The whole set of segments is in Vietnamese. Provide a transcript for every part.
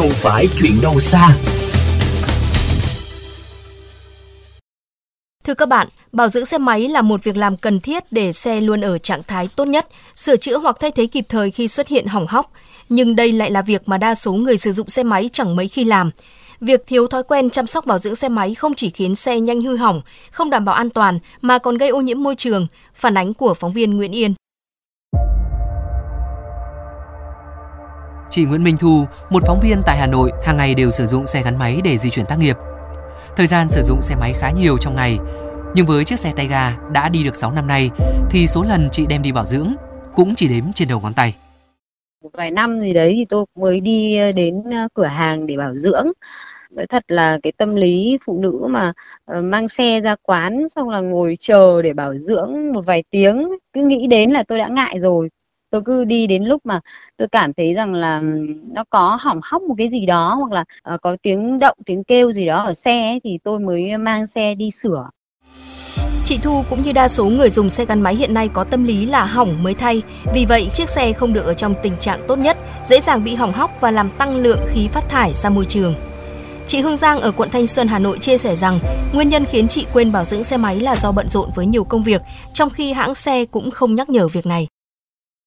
không phải chuyện đâu xa. Thưa các bạn, bảo dưỡng xe máy là một việc làm cần thiết để xe luôn ở trạng thái tốt nhất, sửa chữa hoặc thay thế kịp thời khi xuất hiện hỏng hóc. Nhưng đây lại là việc mà đa số người sử dụng xe máy chẳng mấy khi làm. Việc thiếu thói quen chăm sóc bảo dưỡng xe máy không chỉ khiến xe nhanh hư hỏng, không đảm bảo an toàn mà còn gây ô nhiễm môi trường, phản ánh của phóng viên Nguyễn Yên. Chị Nguyễn Minh Thu, một phóng viên tại Hà Nội, hàng ngày đều sử dụng xe gắn máy để di chuyển tác nghiệp. Thời gian sử dụng xe máy khá nhiều trong ngày, nhưng với chiếc xe tay ga đã đi được 6 năm nay thì số lần chị đem đi bảo dưỡng cũng chỉ đếm trên đầu ngón tay. Một vài năm gì đấy thì tôi mới đi ờ, đến ờ, cửa hàng để bảo dưỡng. Nói thật là cái tâm lý phụ nữ mà ờ, mang xe ra quán xong là ngồi chờ để bảo dưỡng một vài tiếng cứ nghĩ đến là tôi đã ngại rồi tôi cứ đi đến lúc mà tôi cảm thấy rằng là nó có hỏng hóc một cái gì đó hoặc là uh, có tiếng động tiếng kêu gì đó ở xe ấy, thì tôi mới mang xe đi sửa Chị Thu cũng như đa số người dùng xe gắn máy hiện nay có tâm lý là hỏng mới thay. Vì vậy, chiếc xe không được ở trong tình trạng tốt nhất, dễ dàng bị hỏng hóc và làm tăng lượng khí phát thải ra môi trường. Chị Hương Giang ở quận Thanh Xuân, Hà Nội chia sẻ rằng nguyên nhân khiến chị quên bảo dưỡng xe máy là do bận rộn với nhiều công việc, trong khi hãng xe cũng không nhắc nhở việc này.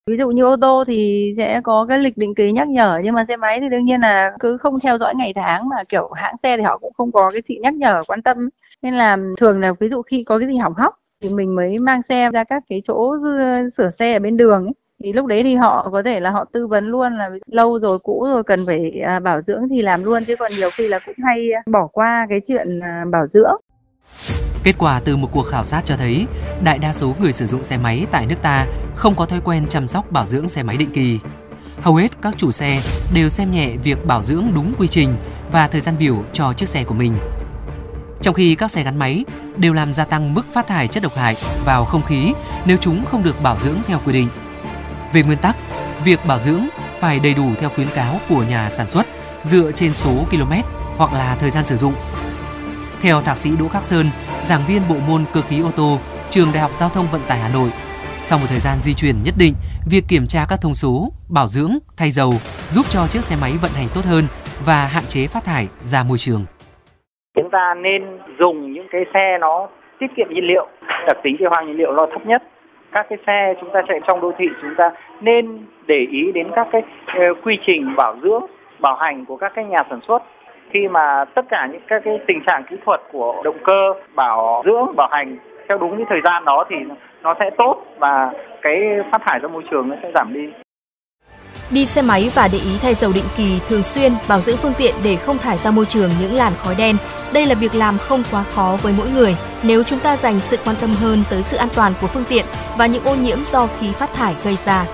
Ví dụ như ô tô thì sẽ có cái lịch định kỳ nhắc nhở, nhưng mà xe máy thì đương nhiên là cứ không theo dõi ngày tháng mà, kiểu, hãng xe thì họ cũng không có cái sự nhắc nhở, quan tâm nên là thường là ví dụ khi có cái gì hỏng hóc thì mình mới mang xe ra các cái chỗ sửa xe ở bên đường ấy. thì lúc đấy thì họ có thể là họ tư vấn luôn là lâu rồi, cũ rồi, cần phải à, bảo dưỡng thì làm luôn, chứ còn nhiều khi là cũng hay bỏ qua cái chuyện à, bảo dưỡng Kết quả từ một cuộc khảo sát cho thấy, đại đa số người sử dụng xe máy tại nước ta không có thói quen chăm sóc bảo dưỡng xe máy định kỳ. Hầu hết các chủ xe đều xem nhẹ việc bảo dưỡng đúng quy trình và thời gian biểu cho chiếc xe của mình. Trong khi các xe gắn máy đều làm gia tăng mức phát thải chất độc hại vào không khí nếu chúng không được bảo dưỡng theo quy định. Về nguyên tắc, việc bảo dưỡng phải đầy đủ theo khuyến cáo của nhà sản xuất dựa trên số km hoặc là thời gian sử dụng theo thạc sĩ Đỗ Khắc Sơn, giảng viên bộ môn cơ khí ô tô, trường Đại học Giao thông Vận tải Hà Nội, sau một thời gian di chuyển nhất định, việc kiểm tra các thông số, bảo dưỡng, thay dầu giúp cho chiếc xe máy vận hành tốt hơn và hạn chế phát thải ra môi trường. Chúng ta nên dùng những cái xe nó tiết kiệm nhiên liệu, đặc tính tiêu hao nhiên liệu nó thấp nhất. Các cái xe chúng ta chạy trong đô thị chúng ta nên để ý đến các cái ờ, quy trình bảo dưỡng, bảo hành của các cái nhà sản xuất khi mà tất cả những các cái tình trạng kỹ thuật của động cơ bảo dưỡng bảo hành theo đúng cái thời gian đó thì nó sẽ tốt và cái phát thải ra môi trường nó sẽ giảm đi. Đi xe máy và để ý thay dầu định kỳ thường xuyên, bảo dưỡng phương tiện để không thải ra môi trường những làn khói đen. Đây là việc làm không quá khó với mỗi người nếu chúng ta dành sự quan tâm hơn tới sự an toàn của phương tiện và những ô nhiễm do khí phát thải gây ra.